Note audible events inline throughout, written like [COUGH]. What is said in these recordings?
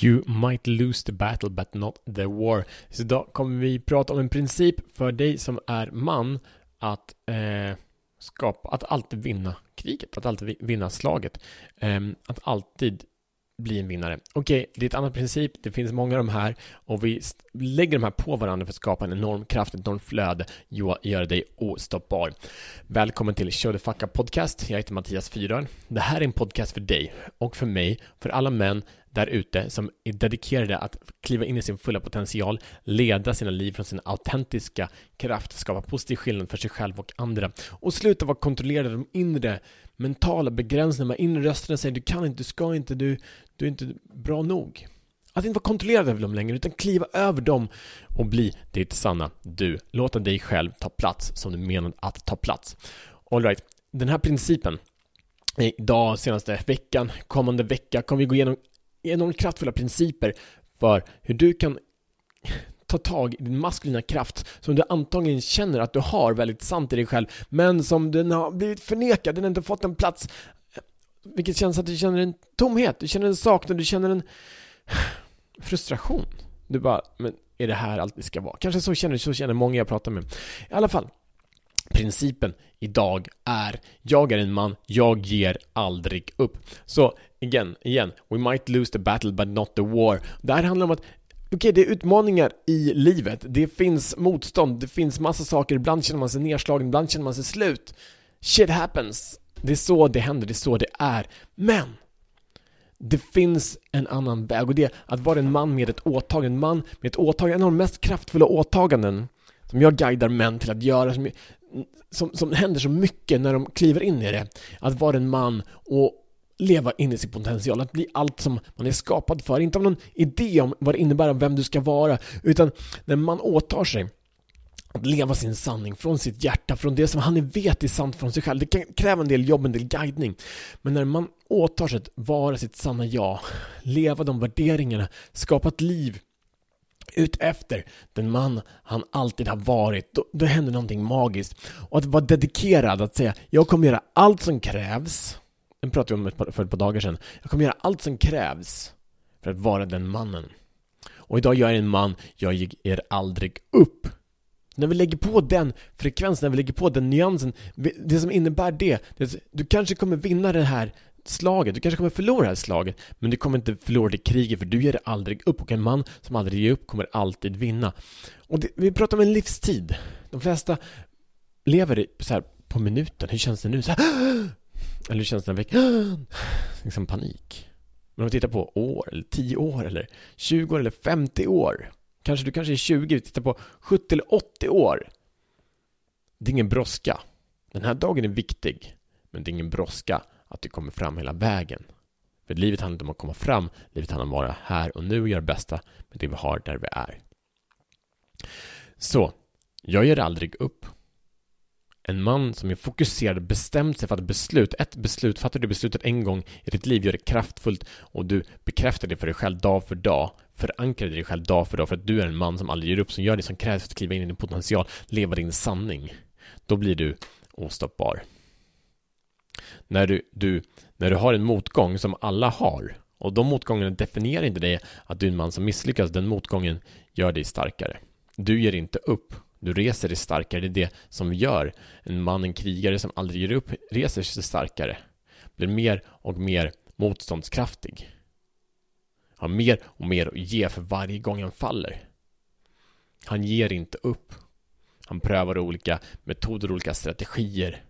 You might lose the battle but not the war. Så idag kommer vi prata om en princip för dig som är man att eh, skapa, att alltid vinna kriget, att alltid vinna slaget. Eh, att alltid bli en vinnare. Okej, okay, det är ett annat princip, det finns många av de här och vi lägger de här på varandra för att skapa en enorm kraft, ett enormt flöde, göra dig ostoppbar. Välkommen till Show the Fuck Up Podcast, jag heter Mattias Fyrör. Det här är en podcast för dig och för mig, för alla män där ute som är dedikerade att kliva in i sin fulla potential, leda sina liv från sin autentiska kraft, skapa positiv skillnad för sig själv och andra och sluta vara kontrollerade av de inre mentala begränsningarna, inre rösterna säger du kan inte, du ska inte, du, du är inte bra nog. Att inte vara kontrollerad över dem längre, utan kliva över dem och bli ditt sanna du. Låta dig själv ta plats som du menar att ta plats. Alright, den här principen idag, senaste veckan, kommande vecka kommer vi gå igenom enormt kraftfulla principer för hur du kan ta tag i din maskulina kraft som du antagligen känner att du har väldigt sant i dig själv men som den har blivit förnekad, den har inte fått en plats. Vilket känns att du känner en tomhet, du känner en saknad, du känner en frustration. Du bara, men är det här allt det ska vara? Kanske så känner, så känner många jag pratar med. I alla fall Principen idag är Jag är en man, jag ger aldrig upp. Så igen, igen We might lose the battle but not the war Det här handlar om att Okej, okay, det är utmaningar i livet. Det finns motstånd, det finns massa saker. Ibland känner man sig nedslagen, ibland känner man sig slut. Shit happens. Det är så det händer, det är så det är. Men! Det finns en annan väg och det är att vara en man med ett åtagande. En man med ett åtagande, en av de mest kraftfulla åtaganden som jag guidar män till att göra. Som, som, som händer så mycket när de kliver in i det. Att vara en man och leva in i sin potential, att bli allt som man är skapad för. Inte av någon idé om vad det innebär och vem du ska vara, utan när man åtar sig att leva sin sanning från sitt hjärta, från det som han vet är sant från sig själv. Det kan kräva en del jobb, en del guidning. Men när man åtar sig att vara sitt sanna jag, leva de värderingarna, skapa ett liv utefter den man han alltid har varit, då, då händer någonting magiskt. Och att vara dedikerad, att säga jag kommer göra allt som krävs den pratade vi om för ett par dagar sedan. Jag kommer göra allt som krävs för att vara den mannen. Och idag jag är en man, jag ger aldrig upp. När vi lägger på den frekvensen, när vi lägger på den nyansen, det som innebär det, det att du kanske kommer vinna det här slaget, du kanske kommer förlora det här slaget, men du kommer inte förlora det kriget för du ger aldrig upp och en man som aldrig ger upp kommer alltid vinna. Och det, vi pratar om en livstid. De flesta lever så här på minuten, hur känns det nu? Så här, [GASPS] eller hur känns [GASPS] liksom panik. Men om vi tittar på år, eller 10 år, eller 20 år, eller 50 år. Kanske du kanske är 20, vi tittar på 70 eller 80 år. Det är ingen brådska. Den här dagen är viktig, men det är ingen brådska att du kommer fram hela vägen. För livet handlar inte om att komma fram, livet handlar om att vara här och nu och göra det bästa med det vi har där vi är. Så, jag ger aldrig upp. En man som är fokuserad, bestämt sig för att beslut, ett beslut, fattar du beslutet en gång i ditt liv, gör det kraftfullt och du bekräftar det för dig själv dag för dag, förankrar dig själv dag för dag för att du är en man som aldrig ger upp, som gör det som krävs för att kliva in i din potential, leva din sanning. Då blir du ostoppbar. När du, du, när du har en motgång som alla har, och de motgångarna definierar inte dig att du är en man som misslyckas, den motgången gör dig starkare. Du ger inte upp du reser dig starkare, det är det som gör en man, en krigare som aldrig ger upp, reser sig starkare. Blir mer och mer motståndskraftig. Har mer och mer att ge för varje gång han faller. Han ger inte upp. Han prövar olika metoder och olika strategier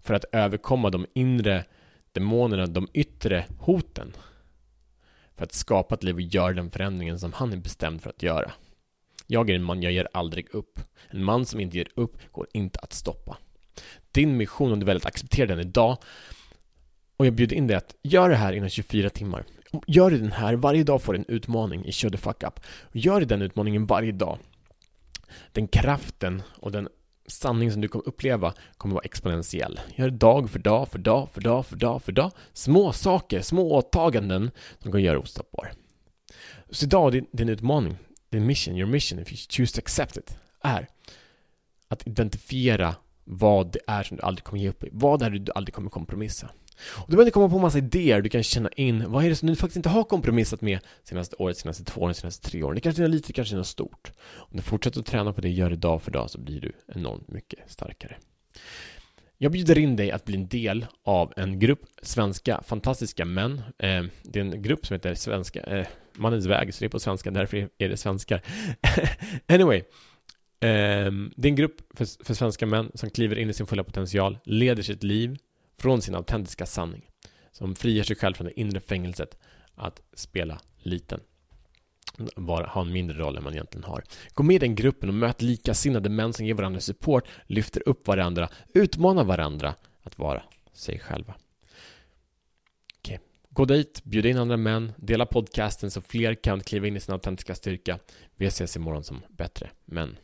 för att överkomma de inre demonerna, de yttre hoten. För att skapa ett liv och göra den förändringen som han är bestämd för att göra. Jag är en man, jag ger aldrig upp. En man som inte ger upp går inte att stoppa. Din mission, om du väljer att acceptera den idag, och jag bjuder in dig att göra det här inom 24 timmar. Gör du den här, varje dag får du en utmaning i Show the fuck up. Gör du den utmaningen varje dag. Den kraften och den sanning som du kommer uppleva kommer vara exponentiell. Gör det dag för dag, för dag, för dag, för dag, för dag. Små saker, små åtaganden som kommer göra ostoppbar. Så idag, din, din utmaning, din mission, your mission, if you choose to accept it, är att identifiera vad det är som du aldrig kommer ge upp i. Vad är det du aldrig kommer kompromissa? Och du behöver inte komma på massa idéer du kan känna in. Vad är det som du faktiskt inte har kompromissat med senaste året, senaste två åren, senaste tre åren? Det kanske är lite, det kanske är något stort. Om du fortsätter att träna på det, gör det dag för dag, så blir du enormt mycket starkare. Jag bjuder in dig att bli en del av en grupp svenska fantastiska män. Eh, det är en grupp som heter Svenska, eh, Mannens väg, så det är på svenska, därför är det svenskar. [LAUGHS] anyway, um, det är en grupp för, för svenska män som kliver in i sin fulla potential, leder sitt liv från sin autentiska sanning, som frigör sig själv från det inre fängelset att spela liten bara ha en mindre roll än man egentligen har. Gå med i den gruppen och möt likasinnade män som ger varandra support, lyfter upp varandra, utmanar varandra att vara sig själva. Gå dit, bjud in andra män, dela podcasten så fler kan kliva in i sin autentiska styrka. Vi ses imorgon som bättre män.